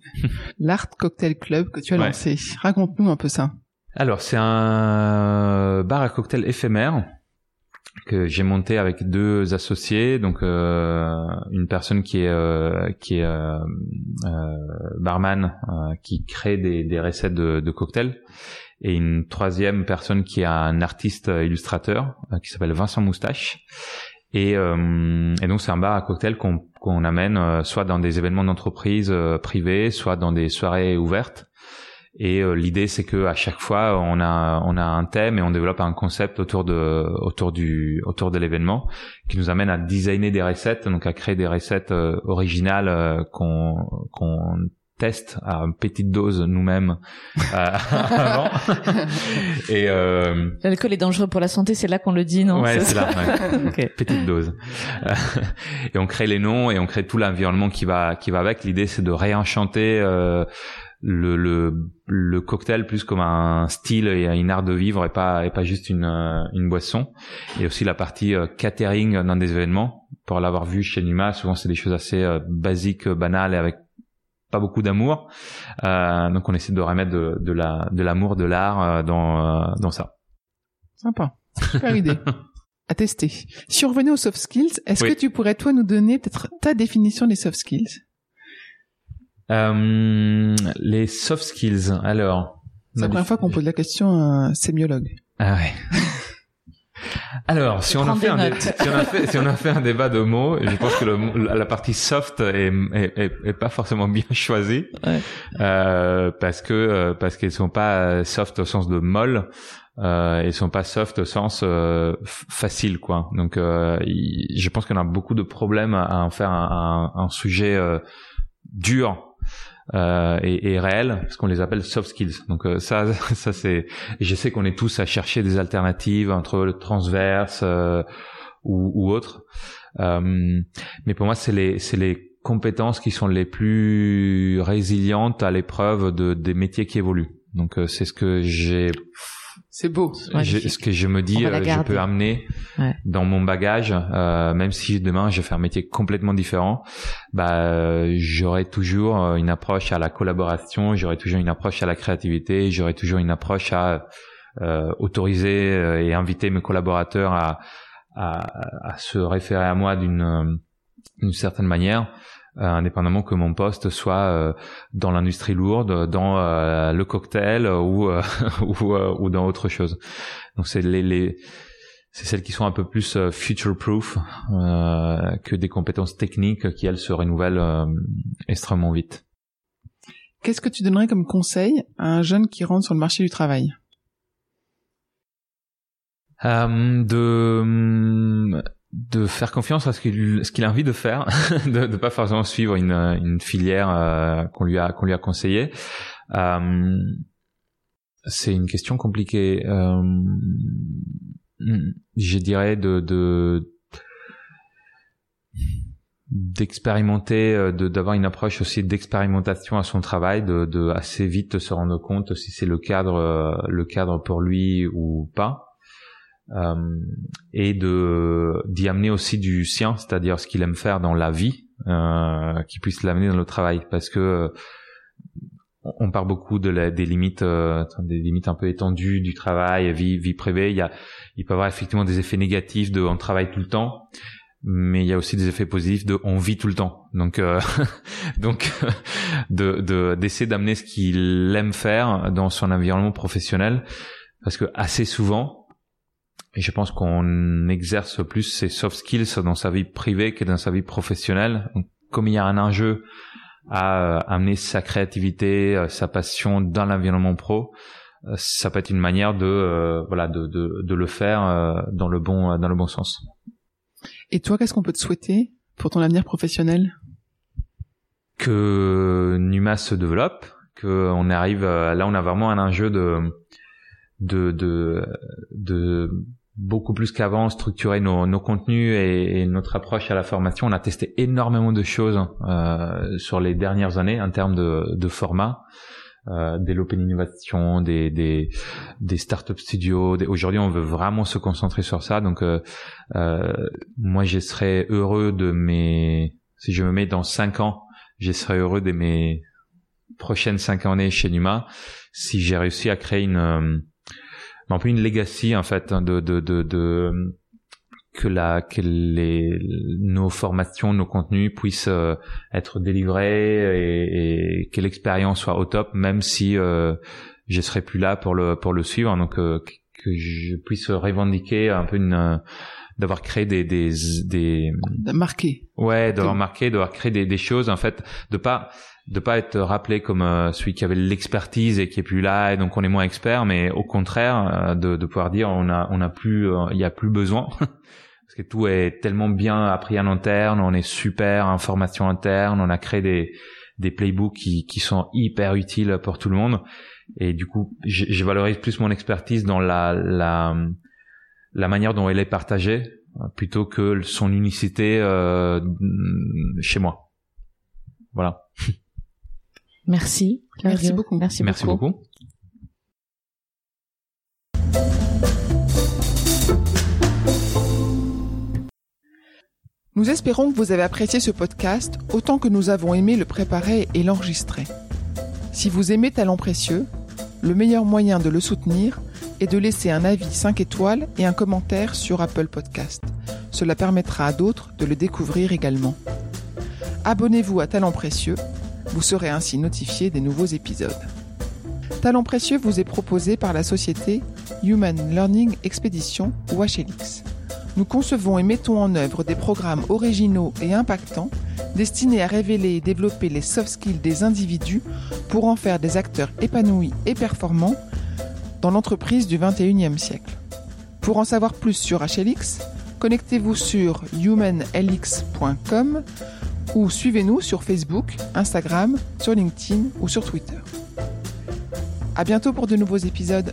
l'Art Cocktail Club que tu as lancé. Raconte-nous un peu ça. Alors c'est un bar à cocktail éphémère que j'ai monté avec deux associés, donc euh, une personne qui est euh, qui est euh, euh barman euh, qui crée des, des recettes de, de, cocktails. Et une troisième personne qui est un artiste illustrateur qui s'appelle Vincent Moustache. Et, et donc c'est un bar à cocktails qu'on qu'on amène soit dans des événements d'entreprise privés, soit dans des soirées ouvertes et euh, l'idée, c'est que à chaque fois, on a on a un thème et on développe un concept autour de autour du autour de l'événement qui nous amène à designer des recettes, donc à créer des recettes euh, originales euh, qu'on qu'on teste à petite dose nous-mêmes avant. et l'alcool est dangereux pour la santé, c'est là qu'on le dit, non? Ouais, c'est là. Ouais. Petite dose. et on crée les noms et on crée tout l'environnement qui va qui va avec. L'idée, c'est de réenchanter le, le, le cocktail plus comme un style et une art de vivre et pas et pas juste une, euh, une boisson. Et aussi la partie euh, catering dans des événements. Pour l'avoir vu chez Numa souvent c'est des choses assez euh, basiques banales et avec pas beaucoup d'amour. Euh, donc on essaie de remettre de, de la de l'amour de l'art dans dans ça. Sympa. Super idée. À tester. Si on revenait aux soft skills est-ce que tu pourrais toi nous donner peut-être ta définition des soft skills? Euh, les soft skills, alors. C'est la première fois qu'on pose la question à un sémiologue. Ah ouais. Alors, si on, a fait un si on a fait, si on a fait un débat de mots, je pense que le, la partie soft est, est, est, pas forcément bien choisie ouais. euh, parce que euh, parce qu'elles sont pas soft au sens de molle, euh, elles sont pas soft au sens euh, facile quoi. Donc, euh, je pense qu'on a beaucoup de problèmes à en faire un, un, un sujet euh, dur euh, et, et réels, parce qu'on les appelle soft skills. Donc euh, ça, ça c'est. Je sais qu'on est tous à chercher des alternatives entre le transverse euh, ou, ou autre. Euh, mais pour moi, c'est les, c'est les compétences qui sont les plus résilientes à l'épreuve de des métiers qui évoluent. Donc euh, c'est ce que j'ai c'est beau. ce que je me dis, euh, je peux amener dans mon bagage, euh, même si demain je fais un métier complètement différent, bah j'aurai toujours euh, une approche à la collaboration, j'aurai toujours une approche à la créativité, j'aurai toujours une approche à euh, autoriser et inviter mes collaborateurs à, à, à se référer à moi d'une d'une certaine manière. Euh, indépendamment que mon poste soit euh, dans l'industrie lourde, dans euh, le cocktail ou ou, ou, dans autre chose. Donc c'est les, les c'est celles qui sont un peu plus future proof que des compétences techniques qui elles se renouvellent extrêmement vite. Qu'est-ce que tu donnerais comme conseil à un jeune qui rentre sur le marché du travail? Euh, de de faire confiance à ce qu'il ce qu'il a envie de faire, de ne pas forcément suivre une, une filière euh, qu'on lui a qu'on lui a conseillé. Euh, c'est une question compliquée. Euh, je dirais de, de d'expérimenter, euh, de d'avoir une approche aussi d'expérimentation à son travail, de, de assez vite se rendre compte si c'est le cadre le cadre pour lui ou pas. Euh, et de d'y amener aussi du sien, c'est-à-dire ce qu'il aime faire dans la vie, euh, qui puisse l'amener dans le travail, parce que on parle beaucoup de la, des limites, euh, des limites un peu étendues du travail, vie, vie privée. Il y a, il peut y avoir effectivement des effets négatifs de on travaille tout le temps, mais il y a aussi des effets positifs de on vit tout le temps. Donc, euh, donc, de d'essayer d'amener ce qu'il aime faire dans son environnement professionnel, parce que assez souvent, et je pense qu'on exerce plus ses soft skills dans sa vie privée que dans sa vie professionnelle. comme il y a un enjeu à euh, amener sa créativité, euh, sa passion dans l'environnement pro, euh, ça peut être une manière de voilà de, de, de le faire dans le bon dans le bon sens. Et toi, qu'est-ce qu'on peut te souhaiter pour ton avenir professionnel? Que Numa se développe, que on arrive là, on a vraiment un enjeu de de de, de beaucoup plus qu'avant structurer nos, nos contenus et, et, notre approche à la formation. On a testé énormément de choses euh, sur les dernières années en termes de, de format. Euh, développer l'innovation, des, des, des startup studios. Aujourd'hui, on veut vraiment se concentrer sur ça. Donc, euh, euh, moi, je serais heureux de mes... Si je me mets dans cinq ans, je serais heureux de mes prochaines cinq années chez Numa si j'ai réussi à créer une un peu une legacy en fait hein, de de de, de que la que les nos formations, nos contenus puissent euh, être délivrés et, et, que l'expérience soit au top, même si euh, je serai plus là pour le pour le suivre. Donc euh, que je puisse revendiquer un peu une d'avoir créé des des des marqué ouais d'avoir marqué d'avoir créé des, des choses en fait de pas de pas être rappelé comme euh, celui qui avait l'expertise et qui est plus là et donc on est moins expert mais au contraire euh, de, de pouvoir dire on a on a plus euh, il y a plus besoin. Parce que tout est tellement bien appris en interne on est super en formation interne on a créé des des playbooks qui qui sont hyper utiles pour tout le monde. Et du coup je, je valorise plus mon expertise dans la la la manière dont elle est partagée plutôt que son unicité euh, chez moi. Voilà Merci. Merci beaucoup. Merci, Merci beaucoup. Nous espérons que vous avez apprécié ce podcast autant que nous avons aimé le préparer et l'enregistrer. Si vous aimez Talent Précieux, le meilleur moyen de le soutenir est de laisser un avis 5 étoiles et un commentaire sur Apple Podcast. Cela permettra à d'autres de le découvrir également. Abonnez-vous à Talent Précieux vous serez ainsi notifié des nouveaux épisodes. Talent précieux vous est proposé par la société Human Learning Expedition ou HLX. Nous concevons et mettons en œuvre des programmes originaux et impactants destinés à révéler et développer les soft skills des individus pour en faire des acteurs épanouis et performants dans l'entreprise du 21e siècle. Pour en savoir plus sur HLX, connectez-vous sur humanlx.com ou suivez-nous sur Facebook, Instagram, sur LinkedIn ou sur Twitter. À bientôt pour de nouveaux épisodes.